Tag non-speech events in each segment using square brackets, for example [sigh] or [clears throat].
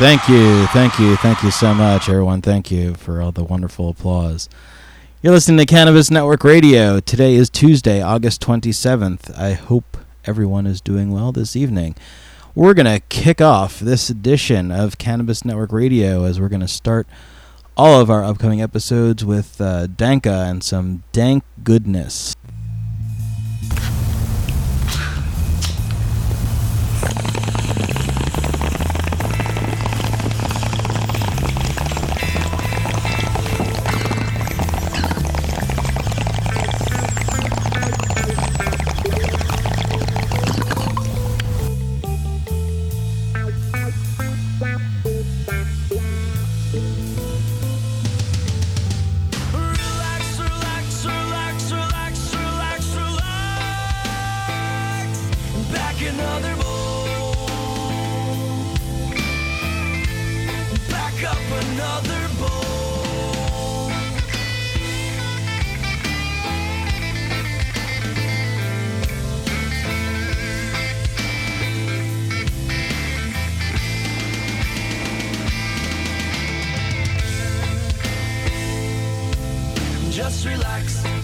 Thank you, thank you, thank you so much, everyone. Thank you for all the wonderful applause. You're listening to Cannabis Network Radio. Today is Tuesday, August 27th. I hope everyone is doing well this evening. We're going to kick off this edition of Cannabis Network Radio as we're going to start all of our upcoming episodes with uh, Danka and some dank goodness.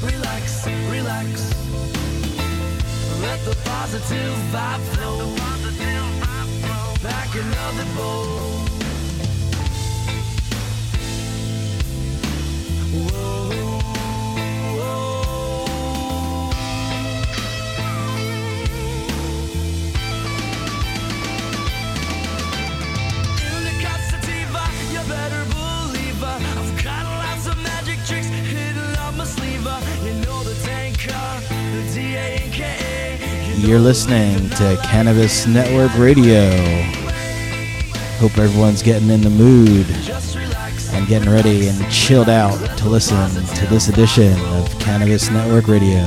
Relax, relax. Let the positive vibe flow. Back another bowl. You're listening to Cannabis Network Radio. Hope everyone's getting in the mood and getting ready and chilled out to listen to this edition of Cannabis Network Radio.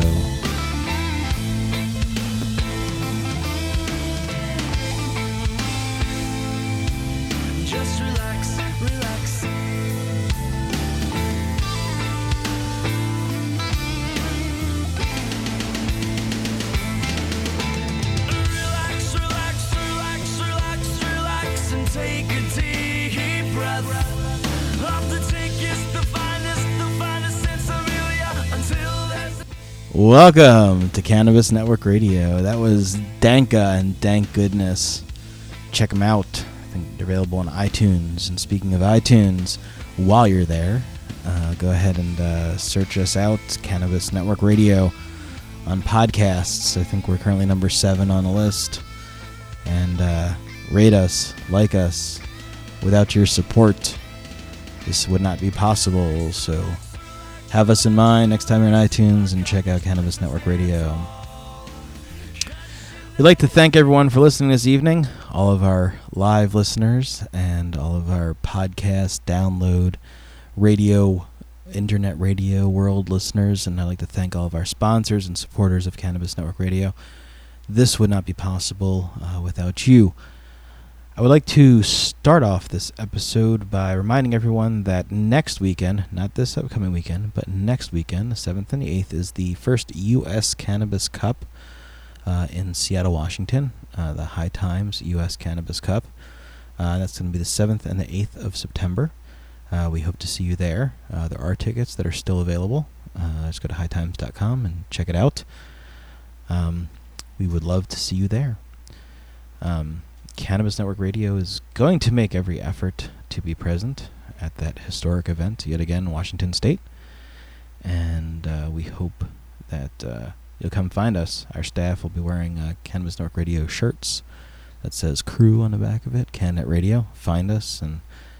Welcome to Cannabis Network Radio. That was Danka and Dank Goodness. Check them out. I think they're available on iTunes. And speaking of iTunes, while you're there, uh, go ahead and uh, search us out, Cannabis Network Radio, on podcasts. I think we're currently number seven on the list. And uh, rate us, like us. Without your support, this would not be possible. So have us in mind next time you're on iTunes and check out Cannabis Network Radio. We'd like to thank everyone for listening this evening, all of our live listeners and all of our podcast download radio internet radio world listeners and I'd like to thank all of our sponsors and supporters of Cannabis Network Radio. This would not be possible uh, without you. I would like to start off this episode by reminding everyone that next weekend, not this upcoming weekend, but next weekend, the 7th and the 8th, is the first U.S. Cannabis Cup uh, in Seattle, Washington, uh, the High Times U.S. Cannabis Cup. Uh, that's going to be the 7th and the 8th of September. Uh, we hope to see you there. Uh, there are tickets that are still available. Uh, just go to hightimes.com and check it out. Um, we would love to see you there. Um, Cannabis Network Radio is going to make every effort to be present at that historic event yet again in Washington State. And uh, we hope that uh, you'll come find us. Our staff will be wearing uh, Cannabis Network Radio shirts that says crew on the back of it, CanNet Radio. Find us and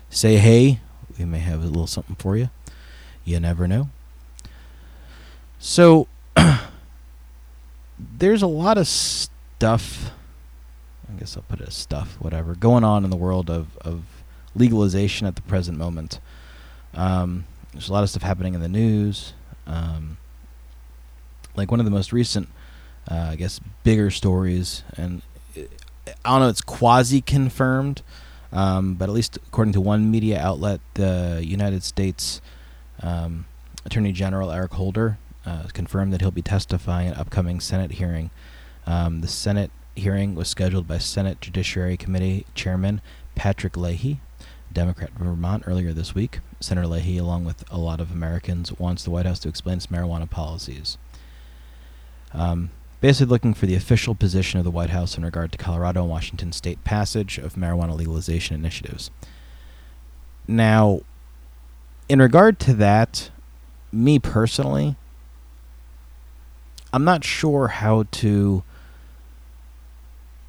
say hey. We may have a little something for you. You never know. So, [clears throat] there's a lot of stuff I guess I'll put it as stuff, whatever, going on in the world of, of legalization at the present moment. Um, there's a lot of stuff happening in the news. Um, like one of the most recent, uh, I guess, bigger stories, and uh, I don't know, it's quasi confirmed, um, but at least according to one media outlet, the United States um, Attorney General Eric Holder uh, confirmed that he'll be testifying at an upcoming Senate hearing. Um, the Senate hearing was scheduled by Senate Judiciary Committee Chairman Patrick Leahy, Democrat from Vermont, earlier this week. Senator Leahy, along with a lot of Americans, wants the White House to explain its marijuana policies. Um, basically, looking for the official position of the White House in regard to Colorado and Washington state passage of marijuana legalization initiatives. Now, in regard to that, me personally, I'm not sure how to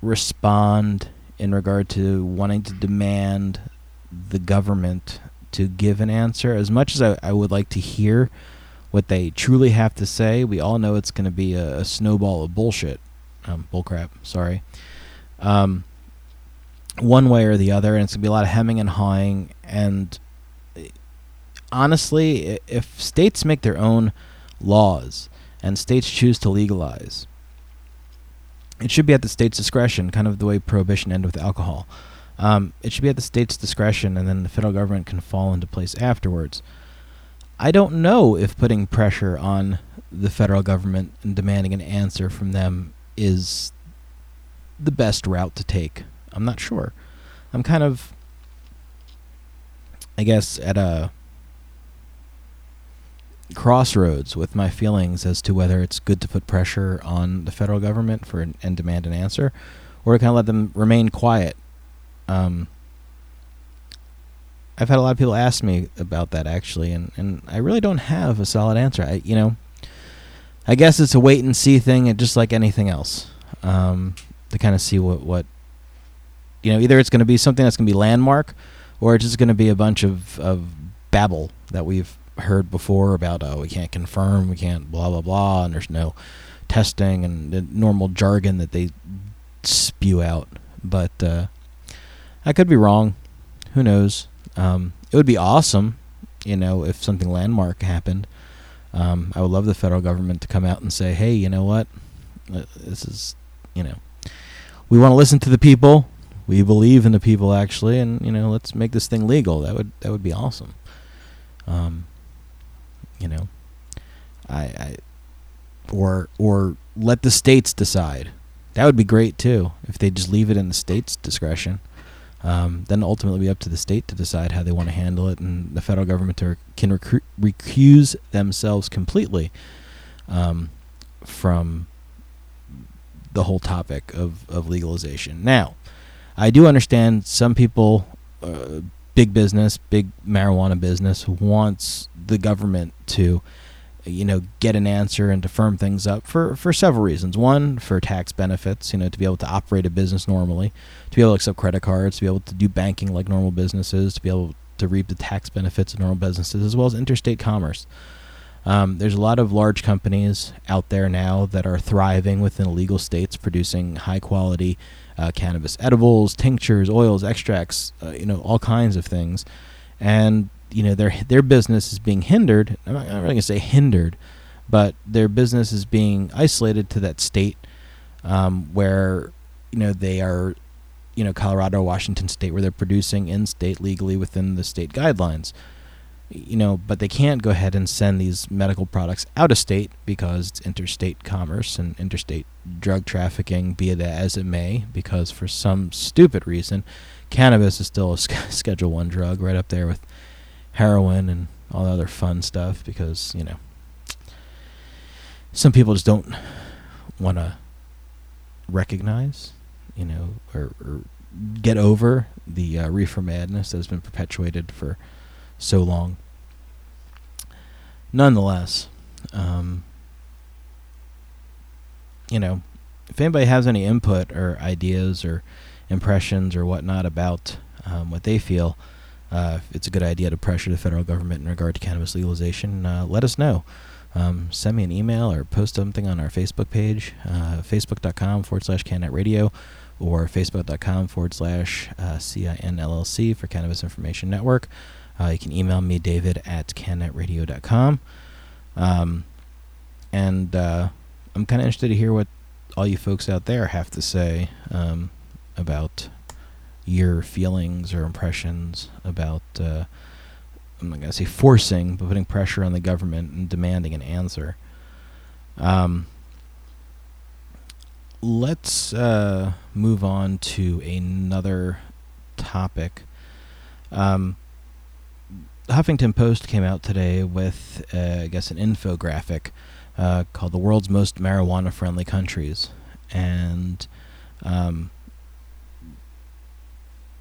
respond in regard to wanting to demand the government to give an answer. As much as I, I would like to hear what they truly have to say, we all know it's going to be a, a, snowball of bullshit. Um, bullcrap, sorry. Um, one way or the other, and it's going to be a lot of hemming and hawing. And honestly, if states make their own laws and states choose to legalize, it should be at the state's discretion, kind of the way prohibition ended with alcohol. Um, it should be at the state's discretion, and then the federal government can fall into place afterwards. I don't know if putting pressure on the federal government and demanding an answer from them is the best route to take. I'm not sure. I'm kind of, I guess, at a crossroads with my feelings as to whether it's good to put pressure on the federal government for an, and demand an answer, or to kind of let them remain quiet. Um, I've had a lot of people ask me about that actually, and, and I really don't have a solid answer. I you know, I guess it's a wait and see thing, and just like anything else, um, to kind of see what what you know. Either it's going to be something that's going to be landmark, or it's just going to be a bunch of of babble that we've heard before about oh we can't confirm we can't blah blah blah and there's no testing and the normal jargon that they spew out. But uh, I could be wrong. Who knows? Um, it would be awesome you know if something landmark happened. Um, I would love the federal government to come out and say hey you know what? Uh, this is you know we want to listen to the people. We believe in the people actually and you know let's make this thing legal. That would that would be awesome. Um, you know, I, I or or let the states decide. That would be great too if they just leave it in the state's discretion. Um, then ultimately be up to the state to decide how they want to handle it, and the federal government can recru- recuse themselves completely um, from the whole topic of, of legalization. Now, I do understand some people, uh, big business, big marijuana business, wants the government to you know get an answer and to firm things up for for several reasons. One for tax benefits you know to be able to operate a business normally to be able to accept credit cards to be able to do banking like normal businesses to be able to reap the tax benefits of normal businesses as well as interstate commerce. Um, there's a lot of large companies out there now that are thriving within illegal states producing high quality uh, cannabis edibles tinctures oils extracts uh, you know all kinds of things. And you know their their business is being hindered. I'm not, I'm not really gonna say hindered, but their business is being isolated to that state um, where you know they are, you know Colorado, Washington State, where they're producing in state legally within the state guidelines. You know, but they can't go ahead and send these medical products out of state because it's interstate commerce and interstate drug trafficking, be it as it may, because for some stupid reason, cannabis is still a [laughs] Schedule One drug, right up there with heroin and all the other fun stuff because you know some people just don't want to recognize, you know, or, or get over the uh, reefer madness that has been perpetuated for so long. Nonetheless, um, you know, if anybody has any input or ideas or impressions or whatnot about um, what they feel, uh, if it's a good idea to pressure the federal government in regard to cannabis legalization, uh, let us know. Um, send me an email or post something on our Facebook page, uh, facebook.com forward slash cannet radio or facebook.com forward slash uh, CINLLC for Cannabis Information Network. Uh, you can email me, david at cannetradio.com. Um, and uh, I'm kind of interested to hear what all you folks out there have to say um, about your feelings or impressions about uh, I'm not gonna say forcing, but putting pressure on the government and demanding an answer. Um, let's uh, move on to another topic. Um, Huffington Post came out today with, uh, I guess, an infographic uh, called "The World's Most Marijuana-Friendly Countries," and um,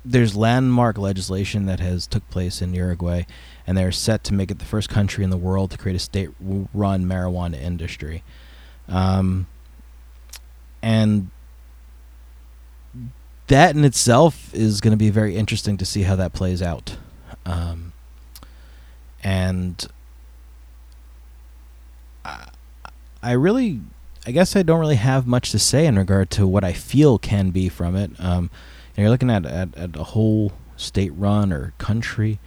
there's landmark legislation that has took place in Uruguay, and they're set to make it the first country in the world to create a state-run marijuana industry. Um, and that in itself is going to be very interesting to see how that plays out. Um, and I, I really, I guess I don't really have much to say in regard to what I feel can be from it. Um, you're looking at, at, at a whole state run or country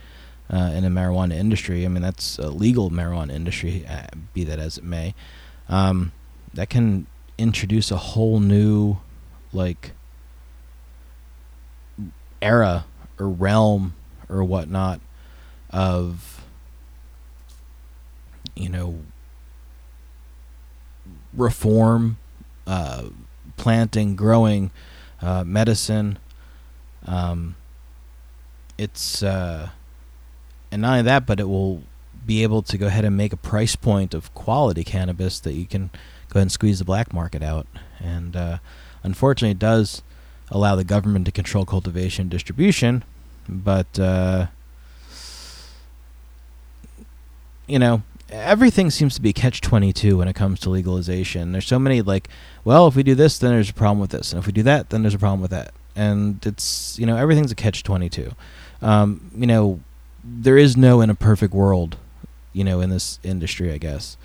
uh, in a marijuana industry. I mean, that's a legal marijuana industry, uh, be that as it may. Um, that can introduce a whole new, like, era or realm or whatnot of, you know, reform, uh, planting, growing, uh, medicine, um, it's uh, and not only that, but it will be able to go ahead and make a price point of quality cannabis that you can go ahead and squeeze the black market out. And uh, unfortunately, it does allow the government to control cultivation and distribution, but uh, you know everything seems to be catch 22 when it comes to legalization there's so many like well if we do this then there's a problem with this and if we do that then there's a problem with that and it's you know everything's a catch 22 um, you know there is no in a perfect world you know in this industry i guess.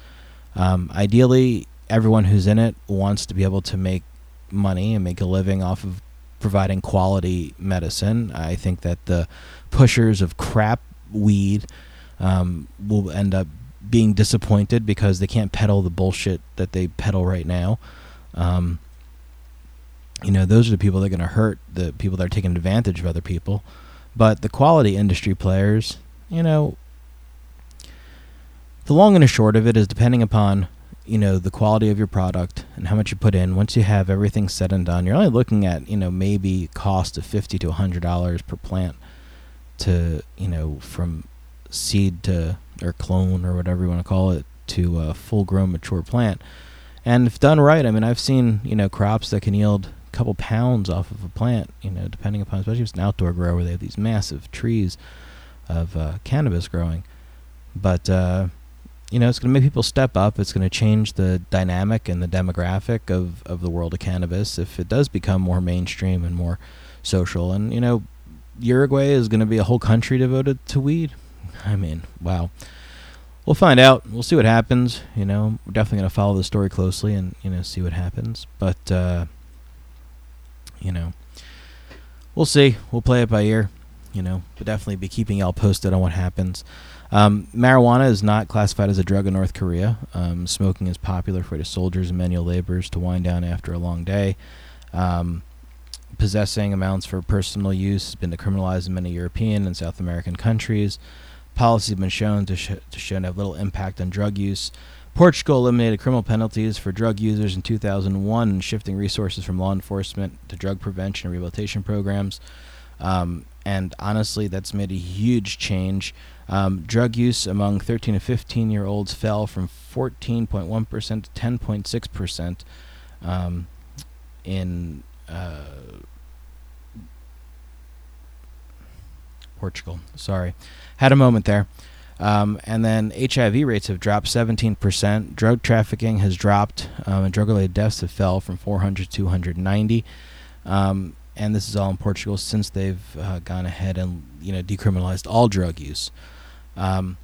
Um, ideally everyone who's in it wants to be able to make money and make a living off of providing quality medicine. I think that the pushers of crap weed um, will end up being disappointed because they can't peddle the bullshit that they peddle right now. Um, you know, those are the people that are going to hurt the people that are taking advantage of other people. But the quality industry players, you know, the long and the short of it is depending upon, you know, the quality of your product and how much you put in. Once you have everything said and done, you're only looking at, you know, maybe cost of 50 to $100 per plant to, you know, from seed to or clone or whatever you want to call it to a full grown mature plant. And if done right, I mean, I've seen, you know, crops that can yield couple pounds off of a plant, you know, depending upon, especially if it's an outdoor grower they have these massive trees of uh, cannabis growing. But, uh, you know, it's going to make people step up. It's going to change the dynamic and the demographic of, of the world of cannabis if it does become more mainstream and more social. And, you know, Uruguay is going to be a whole country devoted to weed. I mean, wow. We'll find out. We'll see what happens. You know, we're definitely going to follow the story closely and, you know, see what happens. But, uh, you know, we'll see. We'll play it by ear. You know, but definitely be keeping y'all posted on what happens. Um, marijuana is not classified as a drug in North Korea. Um, smoking is popular for the soldiers and manual laborers to wind down after a long day. Um, possessing amounts for personal use has been decriminalized in many European and South American countries. Policies have been shown to, sh- to show to have little impact on drug use. Portugal eliminated criminal penalties for drug users in 2001, shifting resources from law enforcement to drug prevention and rehabilitation programs. Um, and honestly, that's made a huge change. Um, drug use among 13 to 15 year olds fell from 14.1% to 10.6% um, in uh, Portugal. Sorry. Had a moment there. Um, and then HIV rates have dropped 17%. Drug trafficking has dropped, um, and drug related deaths have fell from 400 to 290. Um, and this is all in Portugal since they've uh, gone ahead and you know decriminalized all drug use. Um,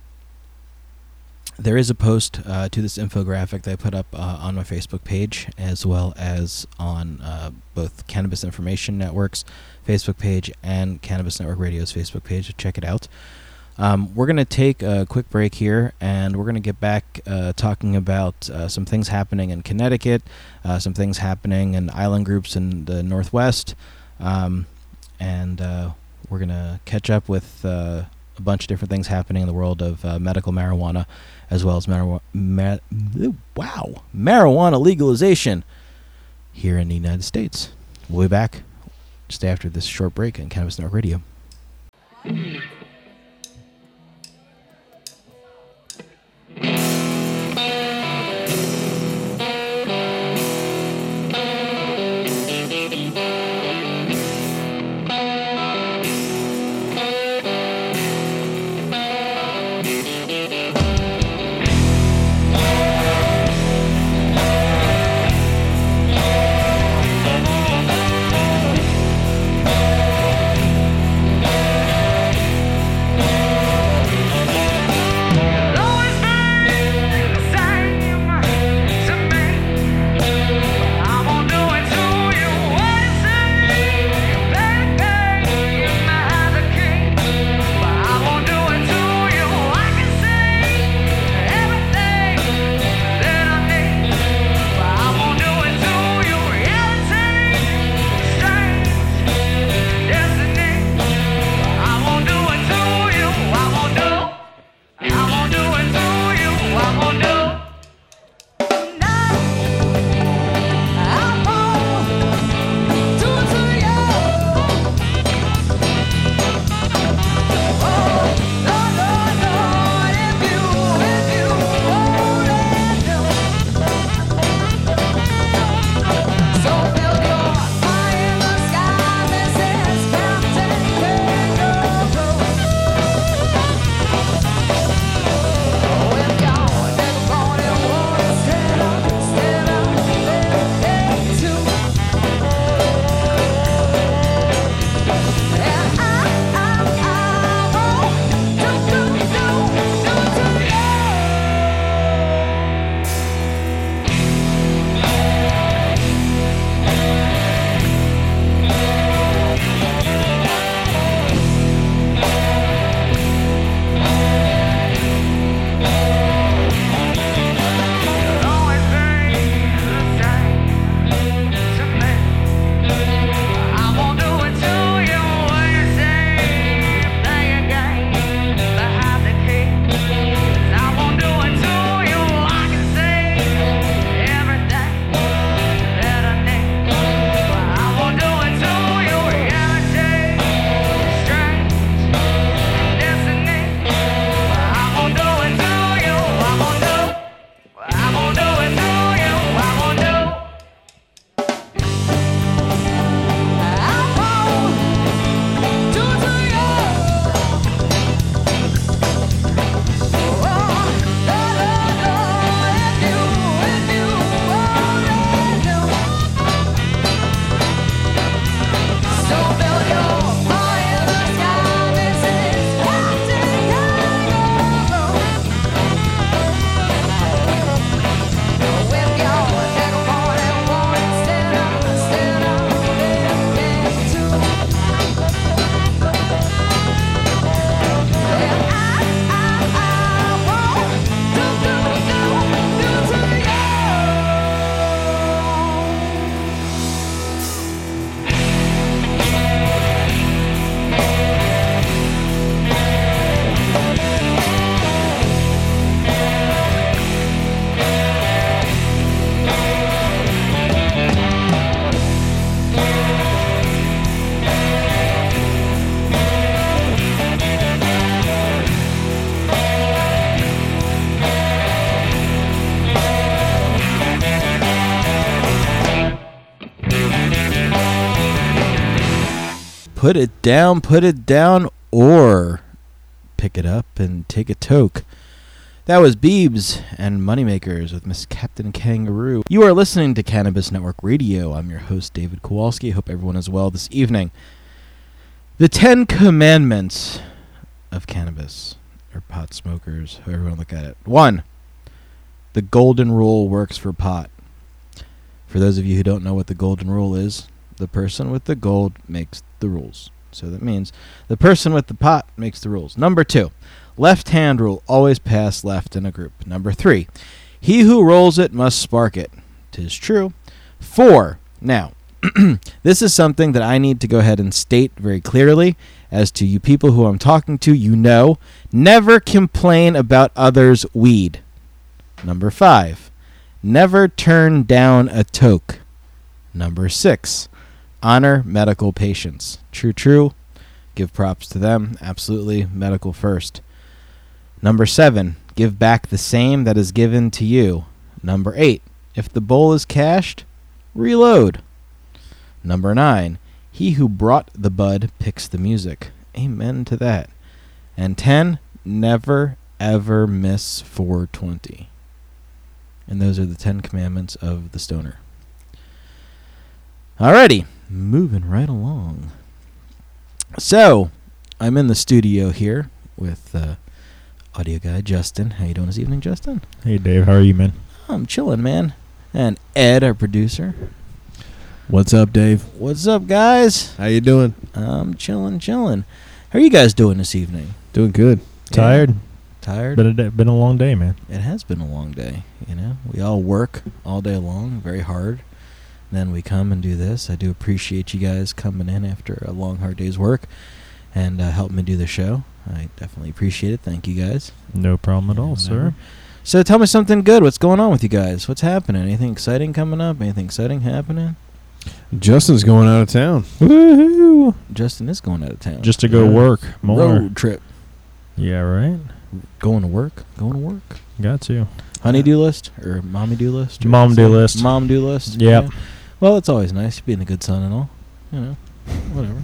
there is a post uh, to this infographic that I put up uh, on my Facebook page, as well as on uh, both Cannabis Information Network's Facebook page and Cannabis Network Radio's Facebook page. Check it out. Um, we're going to take a quick break here, and we're going to get back uh, talking about uh, some things happening in Connecticut, uh, some things happening in island groups in the Northwest, um, and uh, we're going to catch up with uh, a bunch of different things happening in the world of uh, medical marijuana, as well as marijuana. Ma- wow, marijuana legalization here in the United States. We'll be back just after this short break on Cannabis Network Radio. [laughs] Put it down, put it down, or pick it up and take a toke. That was Beebs and Moneymakers with Miss Captain Kangaroo. You are listening to Cannabis Network Radio. I'm your host, David Kowalski. Hope everyone is well this evening. The Ten Commandments of cannabis, or pot smokers, however you want to look at it. One, the golden rule works for pot. For those of you who don't know what the golden rule is, the person with the gold makes the rules. So that means the person with the pot makes the rules. Number two, left hand rule always pass left in a group. Number three, he who rolls it must spark it. Tis true. Four, now, [clears throat] this is something that I need to go ahead and state very clearly as to you people who I'm talking to, you know, never complain about others' weed. Number five, never turn down a toke. Number six, Honor medical patients. True, true. Give props to them. Absolutely. Medical first. Number seven, give back the same that is given to you. Number eight, if the bowl is cashed, reload. Number nine, he who brought the bud picks the music. Amen to that. And 10, never ever miss 420. And those are the 10 commandments of the stoner. Alrighty, moving right along. So, I'm in the studio here with uh, audio guy Justin. How you doing this evening, Justin? Hey Dave, how are you, man? I'm chilling, man. And Ed, our producer. What's up, Dave? What's up, guys? How you doing? I'm chilling, chilling. How are you guys doing this evening? Doing good. Tired? Yeah. Tired? Been a day, been a long day, man. it has been a long day. You know, we all work all day long, very hard. Then we come and do this. I do appreciate you guys coming in after a long, hard day's work and uh, helping me do the show. I definitely appreciate it. Thank you guys. No problem at all, Whatever. sir. So tell me something good. What's going on with you guys? What's happening? Anything exciting coming up? Anything exciting happening? Justin's going out of town. Woohoo! Justin is going out of town. Just to go Yeah. work more. road trip. Yeah, right. Going to work. Going to work. Got to. Honeydew list or mommy do list? or Mom do list. Mom do list. Yep. Yeah. Well, it's always nice being a good son and all. You know, whatever.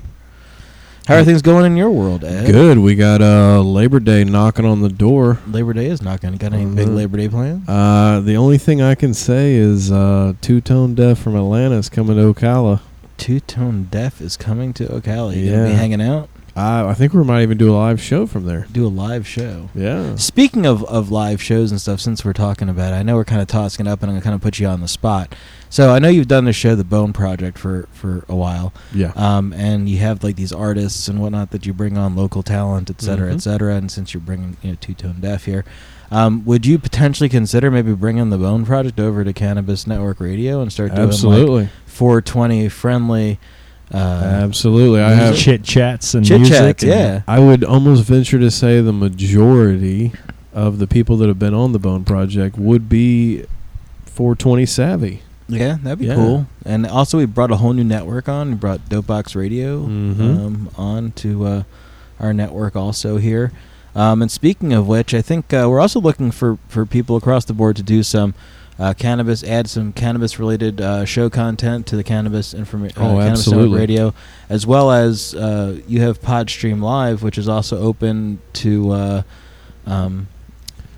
How are things going in your world, Ed? Good. We got uh, Labor Day knocking on the door. Labor Day is knocking. Got any big Mhm. Labor Day plans? Uh, the only thing I can say is uh, Two Tone Deaf from Atlanta is coming to Ocala. Two Tone Deaf is coming to Ocala. You gonna be Yeah. hanging out? Uh, I think we might even do a live show from there. Do a live show. Yeah. Speaking of, of live shows and stuff, since we're talking about it, I know we're kind of tossing it up, and I'm gonna kind of put you on the spot. So I know you've done the show, The Bone Project, for for a while, Yeah. um, and you have like these artists and whatnot that you bring on, local talent, et cetera, et Mhm. cetera. And since you're bringing you know Two Tone Deaf here, um, would you potentially consider maybe bringing the Bone Project over to Cannabis Network Radio and start doing like Absolutely. 420 friendly? Uh, Absolutely. I have. chit chats and Chit music. chats, yeah. I would almost venture to say the majority of the people that have been on the Bone Project would be 420 savvy. Yeah, that'd be Yeah. cool. And also, we brought a whole new network on. We brought Dopebox Radio Mhm. um, on to uh, our network also here. Um, and speaking of which, I think uh, we're also looking for, for people across the board to do some uh, cannabis, add some cannabis related uh, show content to the cannabis information. Oh, cannabis absolutely. Radio, as well as uh, you have Podstream Live, which is also open to. Uh, um,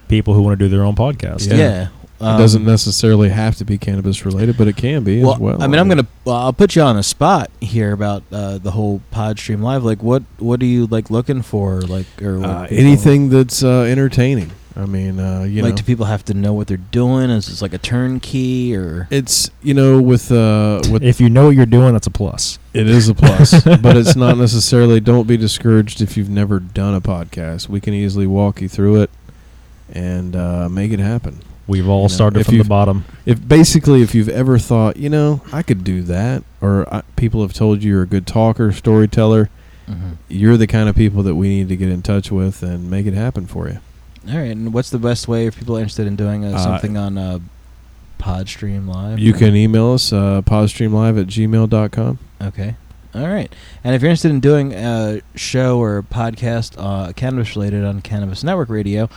People who want to do their own podcast. Yeah. yeah. It um, doesn't necessarily have to be cannabis related, but it can be well, as well. I mean, I'm gonna. Well, I'll put you on a spot here about uh, the whole pod stream Live. Like, what what are you like looking for? Like, or uh, people- anything that's uh, entertaining. I mean, uh, you like, know, do people have to know what they're doing? Is this like a turnkey or? it's you know with uh, with If you know what you're doing, that's a plus. it is a plus, [laughs] but it's not necessarily. Don't be discouraged if you've never done a podcast. We can easily walk you through it and uh, make it happen. We've all You know, started from the bottom. If basically, if you've ever thought, you know, I could do that, or I, people have told you you're a good talker, storyteller, Mhm. you're the kind of people that we need to get in touch with and make it happen for you. All right, and what's the best way if people are interested in doing uh, Uh, something on uh, Podstream Live? You can email us, uh, podstreamlive at gmail.com. Okay. All right. And if you're interested in doing a show or a podcast uh, cannabis related on Cannabis Network Radio,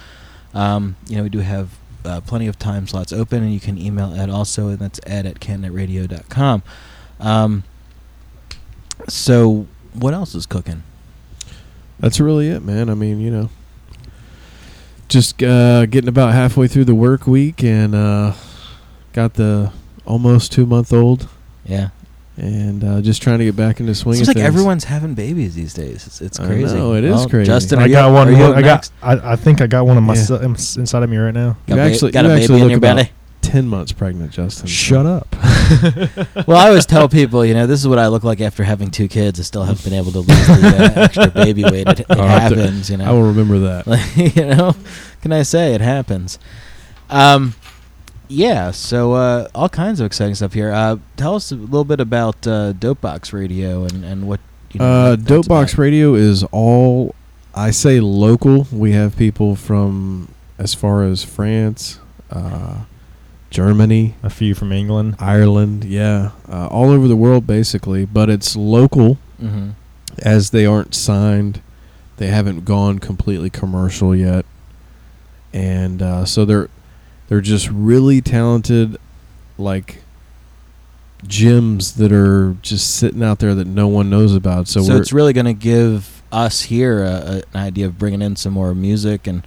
um, you know, we do have uh, plenty of time slots open, and you can email Ed also, and that's ed at cannetradio.com. Um, so, what else is cooking? That's really it, man. I mean, you know, just uh, getting about halfway through the work week and uh, got the almost two month old Yeah. And uh, just trying to get back into swing Seems like things. everyone's having babies these days. It's, it's I crazy. know, it is Well, crazy. Justin, I got one. are you up I got. I, I think I got one of my Yeah. s- inside of me right now. Got, You ba- actually- got you a actually baby in look your belly? 10 months pregnant, Justin. Shut up. [laughs] well, I always tell people, you know, this is what I look like after having two kids. I still haven't been able to lose the uh, [laughs] extra baby weight. It, it I'll to- happens, you know. I know. will remember that. [laughs] You know, can I say it happens? Um, yeah. So uh, all kinds of exciting stuff here. Uh, tell us a little bit about uh, Dopebox Radio and and what. You know, Uh, what that's Dopebox. Radio is all, I say local. We have people from as far as France, uh, Germany, A few from England. Ireland, yeah, uh, all over the world basically. But it's local, Mm-hmm. as they aren't signed. They haven't gone completely commercial yet, and uh, so they're they're just really talented, like gems that are just sitting out there that no one knows about. So, So, it's really going to give us here a, a, an idea of bringing in some more music and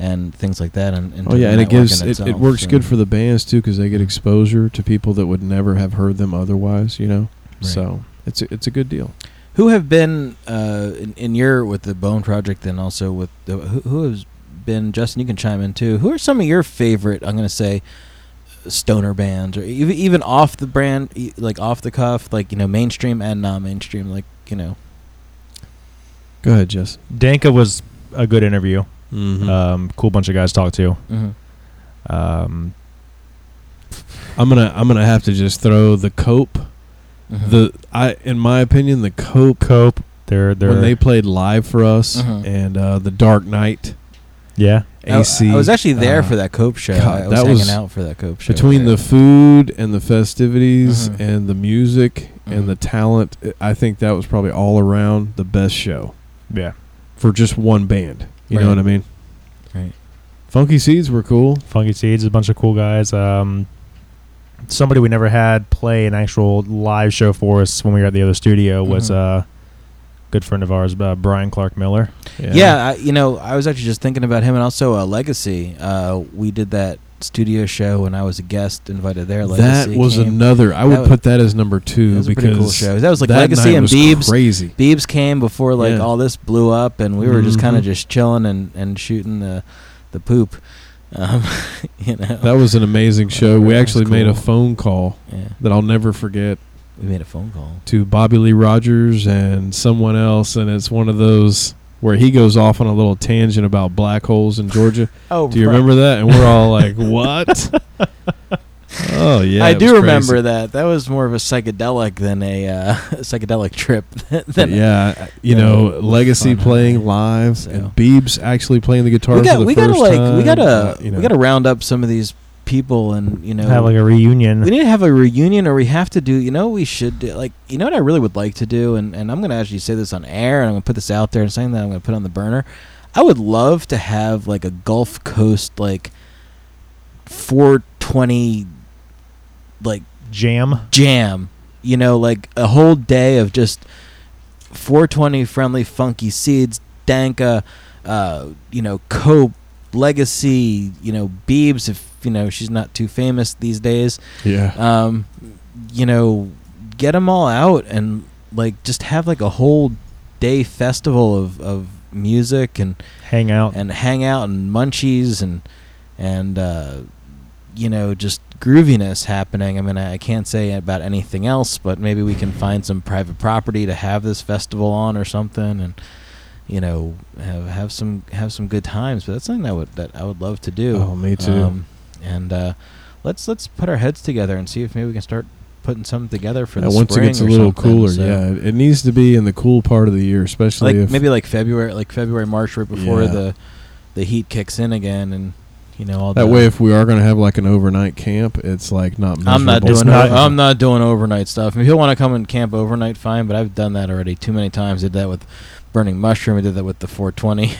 and things like that. And, and oh yeah, and it gives it, itself, it works so- good for the bands too because they get exposure to people that would never have heard them otherwise. You know, Right. so it's a, it's a good deal. Who have been uh, in, in your with the Bone Project and also with the who, who has been Justin? You can chime in too. Who are some of your favorite? I'm going to say stoner bands or even even off the brand, e- like off the cuff, like you know mainstream and non-mainstream, like you know. Go ahead, Jess. Danka was a good interview. Mm-hmm. Um, cool bunch of guys to talk to. Mm-hmm. Um, I'm gonna I'm gonna have to just throw the cope. Mm-hmm. The I in my opinion the cope Cope. They're they're when they played live for us Mhm. and uh, the Dark Knight yeah. AC. I, I was actually there uh, for that Cope show. God, I was that hanging was out for that Cope show. between there. the food and the festivities Mhm. and the music and the talent. I think that was probably all around the best show Yeah. for just one band. You know what I mean? Right. Funky Seeds were cool. Funky Seeds, a bunch of cool guys. Um, somebody we never had play an actual live show for us when we were at the other studio was Mhm. a good friend of ours, uh, Brian Clark Miller. Yeah, I, you know, I was actually just thinking about him and also uh, Legacy. Uh, we did that studio show when I was a guest invited there. that was came. another. I That would was- put that as number two That was a because pretty cool show. That was like that Legacy night and was Beebs. Crazy. Beebs came before like Yeah. all this blew up, and we were just kind of just chilling and, and shooting the the poop. Um, [laughs] you know, That was an amazing show. That We was actually made a phone call yeah. that I'll never forget We made a phone call. to Bobby Lee Rogers and someone else, and it's one of those where he goes off on a little tangent about black holes in Georgia. [laughs] Oh, Do you remember that? And we're all like, [laughs] "What?" oh yeah, I do remember crazy. that. That was more of a psychedelic than a uh, [laughs] psychedelic trip. than yeah, you Yeah, know, Legacy fun. playing live So- and Beebs actually playing the guitar we got we first gotta like time. we gotta uh, you know. we gotta round up some of these people and you know Have like a reunion. we need to have a reunion or we have to do you know what we should do like you know what i really would like to do and, and i'm going to actually say this on air and i'm going to put this out there and saying that i'm going to put on the burner i would love to have like a gulf coast like 420 like Jam. jam you know like a whole day of just 420 friendly funky seeds danka uh you know cope legacy you know beebs if you know she's not too famous these days yeah. um you know get them all out and like just have like a whole day festival of of music and Hang out. and hang out and munchies and and uh, you know just grooviness happening. I mean, I can't say about anything else, but maybe we can find some private property to have this festival on or something, and you know have have some have some good times. But that's something that would that I would love to do. Oh, me too. Um, and uh, let's let's put our heads together and see if maybe we can start putting something together for Yeah, the once it gets a little cooler, so- yeah, it needs to be in the cool part of the year, especially like if maybe like February, like February, March, right before Yeah. the the heat kicks in again, and you know all that way. If we are going to have like an overnight camp, it's like not. I'm not doing [laughs] not- I'm not doing overnight stuff. If you want to come and camp overnight, fine. But I've done that already too many times. Did that with burning mushroom. I did that with the 420,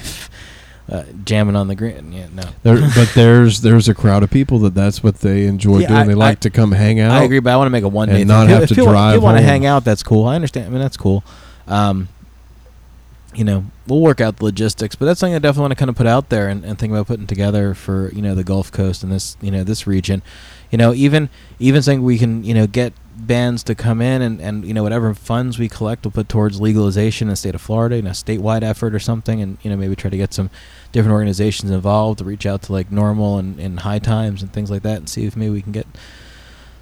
[laughs] uh, jamming on the green. Yeah, no. There, but there's there's a crowd of people that that's what they enjoy Yeah, doing. I- they like I- to come hang out. I agree, but I want to make a one and day not thing. have if to you drive If you want to hang out, that's cool. I understand. I mean, that's cool. Um, you know, we'll work out the logistics, but that's something I definitely want to kind of put out there and, and think about putting together for you know the Gulf Coast and this you know this region. You know, even even saying we can you know get bands to come in and, and you know whatever funds we collect we'll put towards legalization in the state of Florida in a statewide effort or something and you know maybe try to get some different organizations involved to reach out to like NORML and, and high times and things like that and see if maybe we can get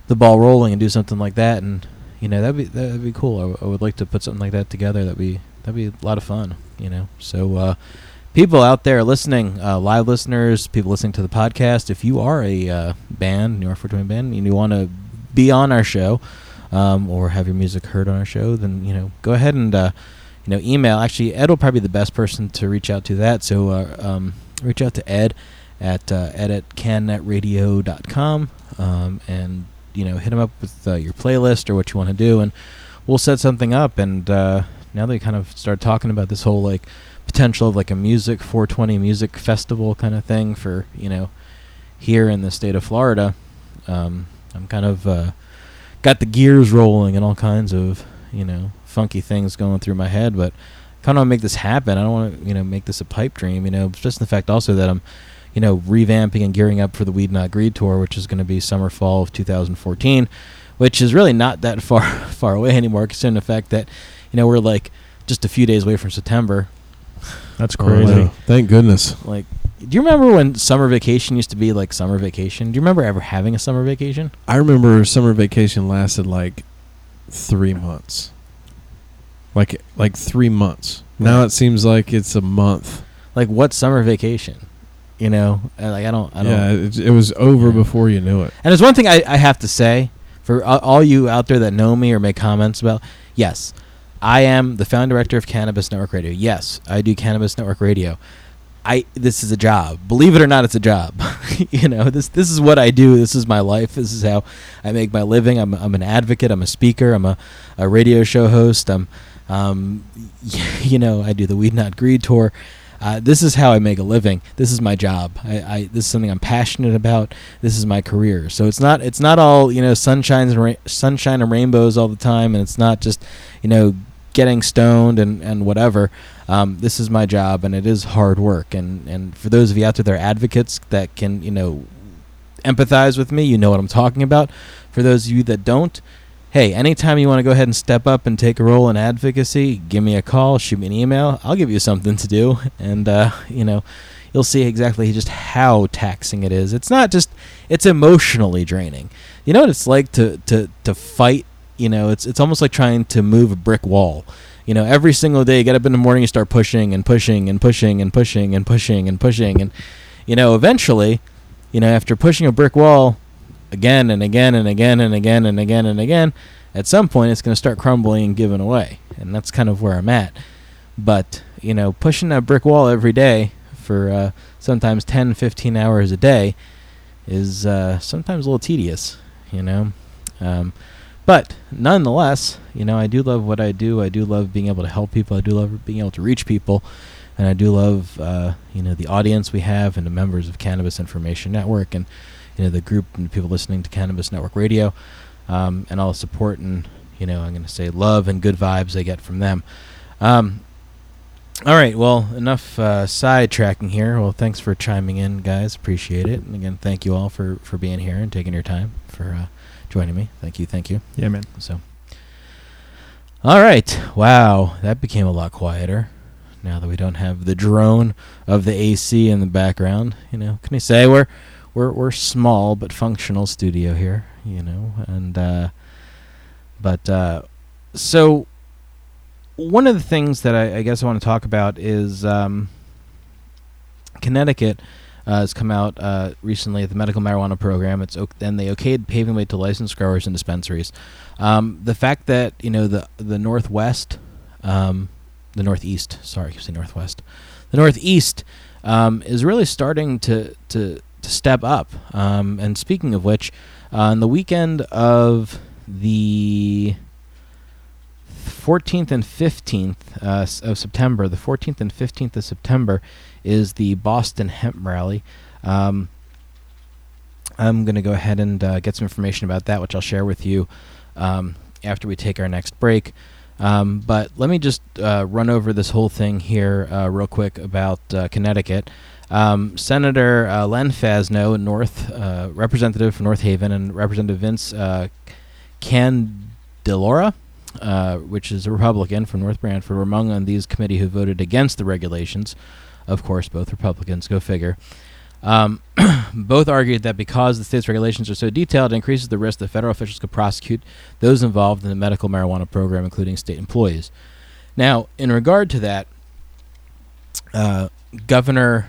the ball rolling and do something like that. And you know that'd be that'd be cool. I, w- I would like to put something like that together. That'd be that'd be a lot of fun you know. So uh people out there listening uh, live listeners people listening to the podcast if you are a uh, band new york 420 band and you want to be on our show um, or have your music heard on our show then you know go ahead and uh, you know email. Actually ed will probably be the best person to reach out to that. So uh, um, reach out to ed at uh, ed at cannetradio.com um, and you know hit him up with uh, your playlist or what you want to do and we'll set something up. And uh, now they kind of start talking about this whole like potential of like a music 420 music festival kind of thing for you know here in the state of Florida um, I'm kind of uh, got the gears rolling and all kinds of you know funky things going through my head but I kind of want to make this happen I don't want to you know make this a pipe dream you know just the fact also that I'm you know, revamping and gearing up for the Weed Not Greed tour, which is going to be summer fall of 2014, which is really not that [laughs] far far away anymore, considering the fact that you know we're like just a few days away from September. That's Oh, crazy. wow. Thank goodness. Like, do you remember when summer vacation used to be like summer vacation? Do you remember ever having a summer vacation? I remember summer vacation lasted like three months. Like like three months. Now it seems like it's a month. Like, what summer vacation? You know, like I don't, I don't. yeah, it, it was over Yeah. before you knew it. And there's one thing I, I have to say for all you out there that know me or make comments about. Yes, I am the founder director of Cannabis Network Radio. Yes, I do Cannabis Network Radio. I this is a job. Believe it or not, it's a job. [laughs] you know, this this is what I do. This is my life. This is how I make my living. I'm I'm an advocate. I'm a speaker. I'm a, a radio show host. I'm um, [laughs] you know, I do the Weed Not Greed tour. Uh, this is how I make a living. This is my job. I, I this is something I'm passionate about. This is my career. So it's not it's not all you know sunshines and ra- sunshine and rainbows all the time, and it's not just you know getting stoned and and whatever. Um, this is my job, and it is hard work. And and for those of you out there that are advocates that can you know empathize with me, you know what I'm talking about. For those of you that don't, hey, anytime you want to go ahead and step up and take a role in advocacy, give me a call, shoot me an email. I'll give you something to do, and uh, you know, you'll see exactly just how taxing it is. It's not just it's emotionally draining. You know what it's like to to to fight. You know, it's it's almost like trying to move a brick wall. You know, every single day you get up in the morning, you start pushing and pushing and pushing and pushing and pushing and pushing, and you know, eventually, you know, after pushing a brick wall again and again and again and again and again and again, at some point it's going to start crumbling and giving away. And that's kind of where I'm at. But, you know, pushing that brick wall every day for uh, sometimes 10, 15 hours a day is uh, sometimes a little tedious, you know. Um, but nonetheless, you know, I do love what I do. I do love being able to help people. I do love being able to reach people. And I do love, uh, you know, the audience we have and the members of Cannabis Information Network and, you know, the group and the people listening to Cannabis Network Radio um, and all the support and, you know, I'm going to say love and good vibes I get from them. Um, all right, well, enough uh, sidetracking here. Well, thanks for chiming in, guys. Appreciate it. And again, thank you all for, for being here and taking your time for uh, joining me. Thank you, thank you. Yeah, man. So, all right. Wow, that became a lot quieter. Now that we don't have the drone of the AC in the background, you know, can you say we're we're we're small but functional studio here, you know, and uh, but uh, so one of the things that I, I guess I want to talk about is um, Connecticut uh, has come out uh, recently at the medical marijuana program. It's and they okayed paving way to licensed growers and dispensaries. Um, the fact that you know the the northwest, um, the northeast, sorry, I say northwest, the northeast um, is really starting to to to step up. Um, and speaking of which, uh, on the weekend of the 14th and 15th uh, of September, the 14th and 15th of September is the Boston Hemp Rally. Um, I'm going to go ahead and uh, get some information about that, which I'll share with you um, after we take our next break. Um, but let me just uh, run over this whole thing here uh, real quick about uh, Connecticut. Um, Senator uh, Len Fasano, North uh, representative from North Haven, and Representative Vince uh, Candelora, uh, which is a Republican from North Branford, were among on these committee who voted against the regulations. Of course, both Republicans. Go figure. Um, [clears throat] both argued that because the state's regulations are so detailed, it increases the risk that federal officials could prosecute those involved in the medical marijuana program, including state employees. Now, in regard to that, uh, Governor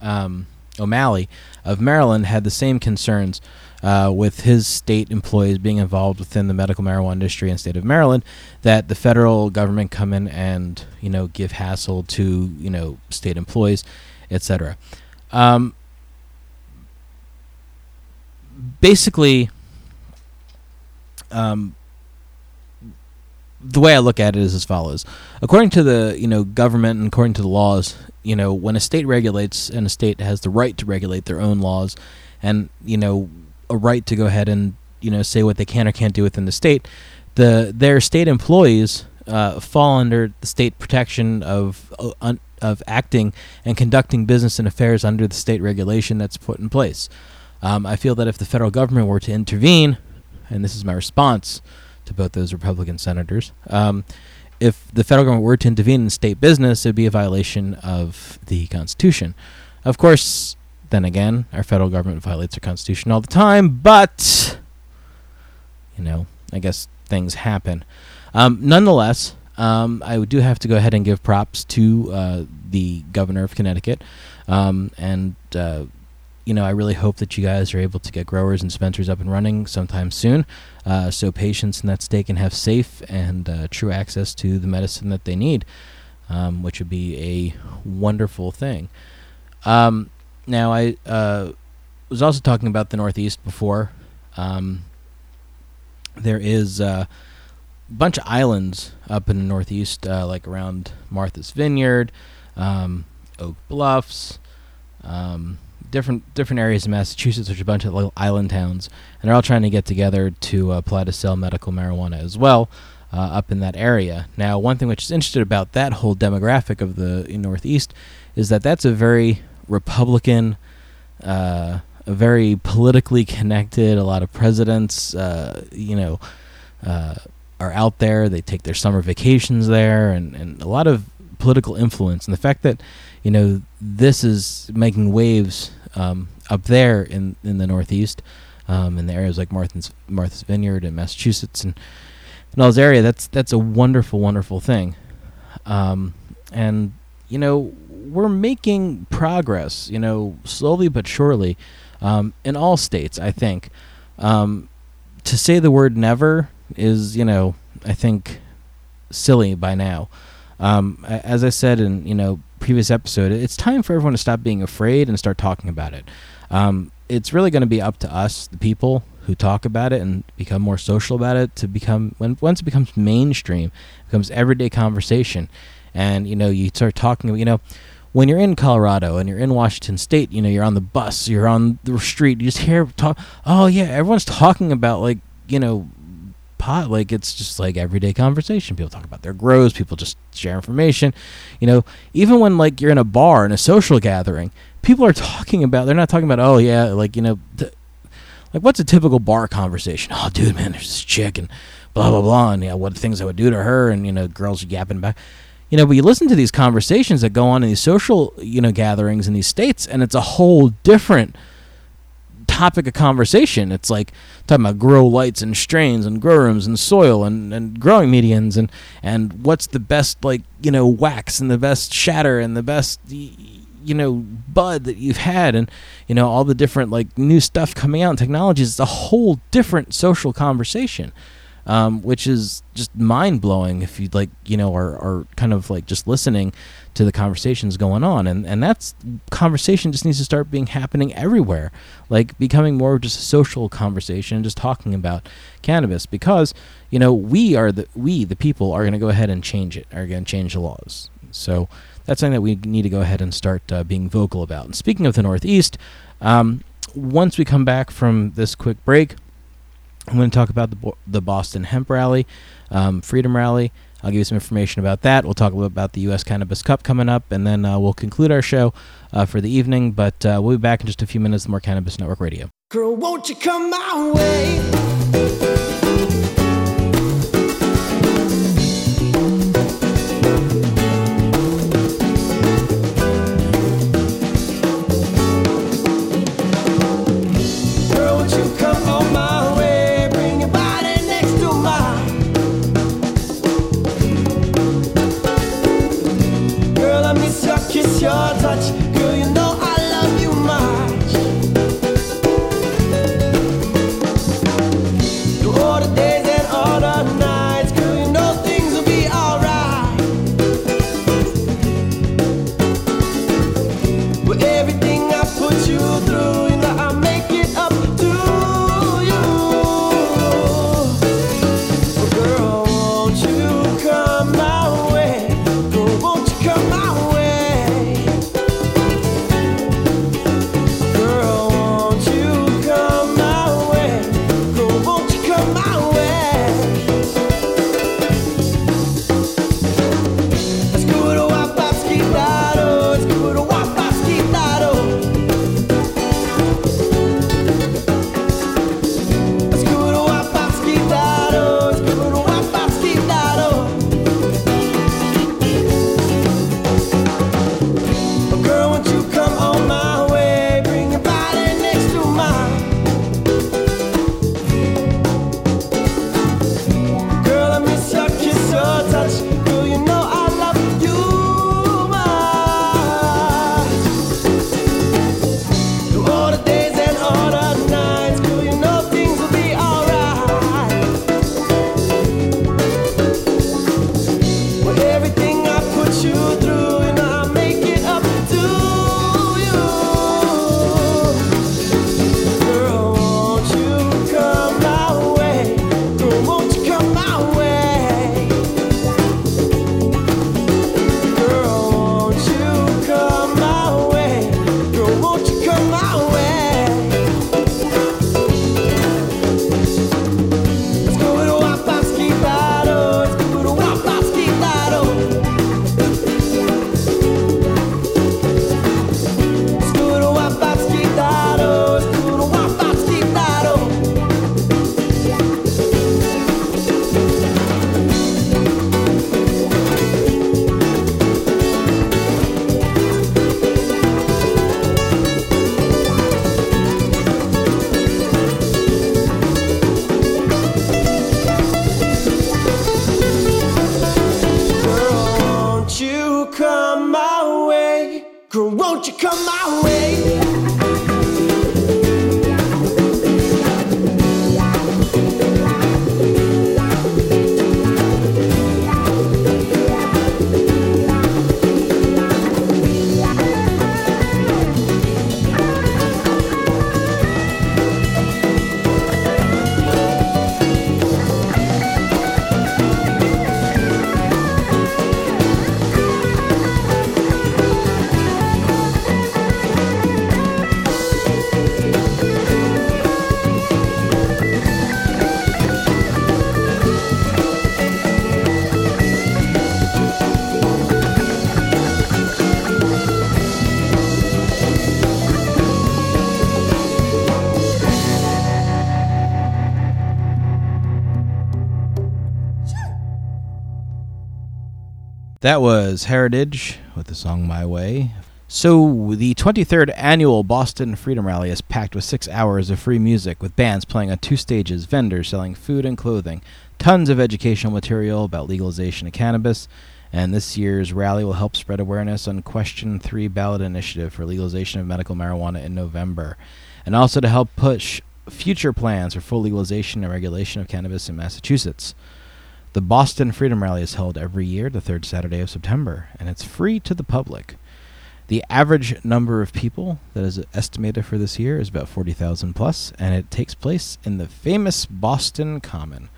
um, O'Malley of Maryland had the same concerns uh, with his state employees being involved within the medical marijuana industry in the state of Maryland that the federal government come in and you know give hassle to you know state employees, etc. Um, basically, um, the way I look at it is as follows: according to the you know government and according to the laws, you know when a state regulates and a state has the right to regulate their own laws, and you know a right to go ahead and you know say what they can or can't do within the state, the their state employees uh, fall under the state protection of uh, of acting and conducting business and affairs under the state regulation that's put in place. Um, I feel that if the federal government were to intervene, and this is my response to both those Republican senators, um, if the federal government were to intervene in state business, it would be a violation of the Constitution. Of course, then again, our federal government violates our Constitution all the time, but, you know, I guess things happen. Um, nonetheless, um, I do have to go ahead and give props to uh, the governor of Connecticut. Um, and, uh, you know, I really hope that you guys are able to get growers and dispensers up and running sometime soon uh, so patients in that state can have safe and uh, true access to the medicine that they need, um, which would be a wonderful thing. Um, now, I uh, was also talking about the Northeast before. Um, there is uh, a bunch of islands up in the Northeast, uh, like around Martha's Vineyard, um, Oak Bluffs, um, different different areas of Massachusetts. which are a bunch of little island towns, and they're all trying to get together to uh, apply to sell medical marijuana as well. Uh, up in that area. Now, one thing which is interesting about that whole demographic of the Northeast is that that's a very Republican, uh, a very politically connected. A lot of presidents, uh, you know, uh, are out there. They take their summer vacations there, and, and a lot of political influence. And the fact that you know this is making waves um, up there in in the Northeast, um, in the areas like Martha's Martha's Vineyard and Massachusetts and in all those area, that's that's a wonderful, wonderful thing. Um, and you know, we're making progress. You know, slowly but surely, um, in all states. I think um, to say the word never is, you know, I think silly by now. Um, as I said in you know previous episode, it's time for everyone to stop being afraid and start talking about it. Um, it's really going to be up to us, the people who talk about it and become more social about it, to become when once it becomes mainstream, it becomes everyday conversation, and you know you start talking. About you know, when you're in Colorado and you're in Washington State, you know you're on the bus, you're on the street, you just hear talk. Oh yeah, everyone's talking about like you know pot like it's just like everyday conversation. People talk about their grows people just share information. You know even when like you're in a bar in a social gathering people are talking about they're not talking about oh yeah like you know like what's a typical bar conversation? Oh dude man there's this chick and blah blah blah and yeah what things i would do to her and you know girls yapping back. You know but you listen to these conversations that go on in these social you know gatherings in these states and it's a whole different topic of conversation. It's like talking about grow lights and strains and grow rooms and soil and, and growing medians and, and what's the best like you know wax and the best shatter and the best you know bud that you've had and you know all the different like new stuff coming out and technologies. It's a whole different social conversation. Um, which is just mind blowing if you like, you know, are, are kind of like just listening to the conversations going on, and and that's conversation just needs to start being happening everywhere, like becoming more of just a social conversation, just talking about cannabis, because you know we are the we the people are going to go ahead and change it, are going to change the laws. So that's something that we need to go ahead and start uh, being vocal about. And speaking of the Northeast, um, once we come back from this quick break. I'm going to talk about the Bo- the Boston Hemp Rally, um, Freedom Rally. I'll give you some information about that. We'll talk a little bit about the U.S. Cannabis Cup coming up, and then uh, we'll conclude our show uh, for the evening. But uh, we'll be back in just a few minutes with more Cannabis Network Radio. Girl, won't you come my way? That was Heritage with the song My Way. So, the 23rd annual Boston Freedom Rally is packed with six hours of free music, with bands playing on two stages, vendors selling food and clothing, tons of educational material about legalization of cannabis, and this year's rally will help spread awareness on Question 3 ballot initiative for legalization of medical marijuana in November, and also to help push future plans for full legalization and regulation of cannabis in Massachusetts. The Boston Freedom Rally is held every year, the third Saturday of September, and it's free to the public. The average number of people that is estimated for this year is about 40,000 plus, and it takes place in the famous Boston Common.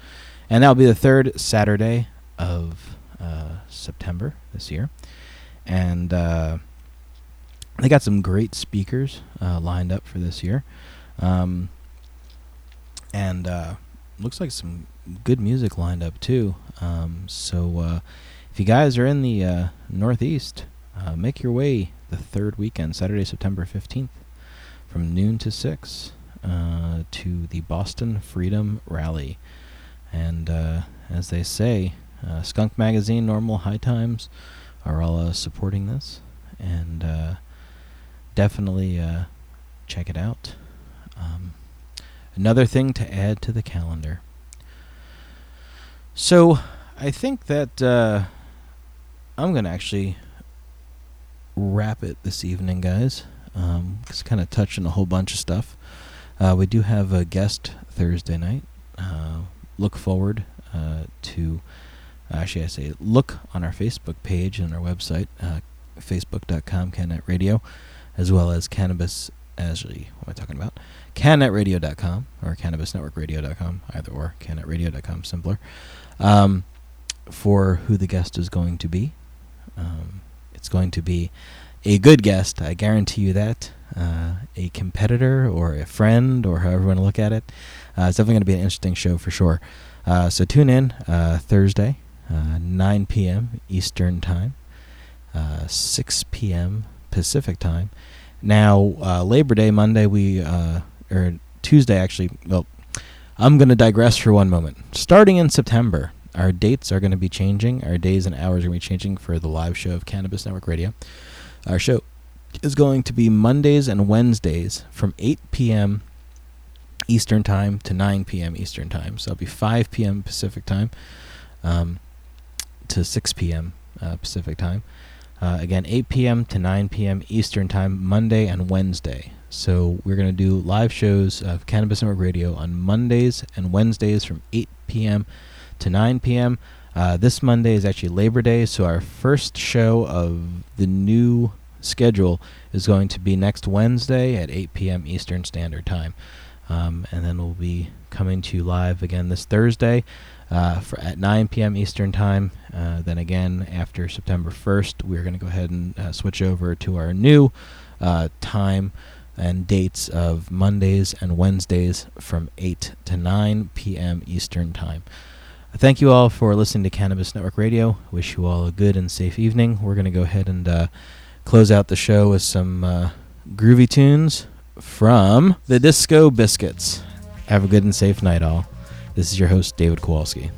And that'll be the third Saturday of uh, September this year. And uh, they got some great speakers uh, lined up for this year. Um, and uh, looks like some good music lined up too. Um, so uh, if you guys are in the uh, Northeast, uh, make your way the third weekend, Saturday, September 15th, from noon to 6 uh, to the Boston Freedom Rally. And uh, as they say, uh, Skunk Magazine, NORML High Times are all supporting this. And definitely check it out. Um, another thing to add to the calendar. So, I think that uh, I'm going to actually wrap it this evening, guys. Um, just kind of touching a whole bunch of stuff. Uh, we do have a guest Thursday night. Uh, look forward uh, to, actually, I say look on our Facebook page and our website, uh, facebook.com, Cannet Radio, as well as Cannabis, actually, what am I talking about? CannetRadio.com or CannabisNetworkRadio.com, either or, CannetRadio.com, simpler, um, for who the guest is going to be. Um, it's going to be a good guest, I guarantee you that. Uh, a competitor or a friend or however you want to look at it. Uh, it's definitely going to be an interesting show for sure. Uh, so tune in uh, Thursday, uh, 9 p.m. Eastern Time, uh, 6 p.m. Pacific Time. Now, Labor Day, Monday, we, or Tuesday actually, well, I'm going to digress for one moment. Starting in September, our dates are going to be changing. Our days and hours are going to be changing for the live show of Cannabis Network Radio. Our show is going to be Mondays and Wednesdays from 8 p.m. Eastern Time to 9 p.m. Eastern Time. So it'll be 5 p.m. Pacific Time um, to 6 p.m. Uh, Pacific Time. Uh, again, 8 p.m. to 9 p.m. Eastern Time, Monday and Wednesday. So we're going to do live shows of Cannabis Network Radio on Mondays and Wednesdays from 8 p.m. to 9 p.m. Uh, this Monday is actually Labor Day, so our first show of the new schedule is going to be next Wednesday at 8 p.m. Eastern Standard Time. Um, and then we'll be coming to you live again this Thursday uh, at 9 p.m. Eastern Time. Uh, then again, after September 1st, we're going to go ahead and uh, switch over to our new uh, time and dates of Mondays and Wednesdays from 8 to 9 p.m. Eastern Time. Thank you all for listening to Cannabis Network Radio. Wish you all a good and safe evening. We're going to go ahead and uh, close out the show with some uh, groovy tunes from the Disco Biscuits. Have a good and safe night, all. This is your host, David Kowalski.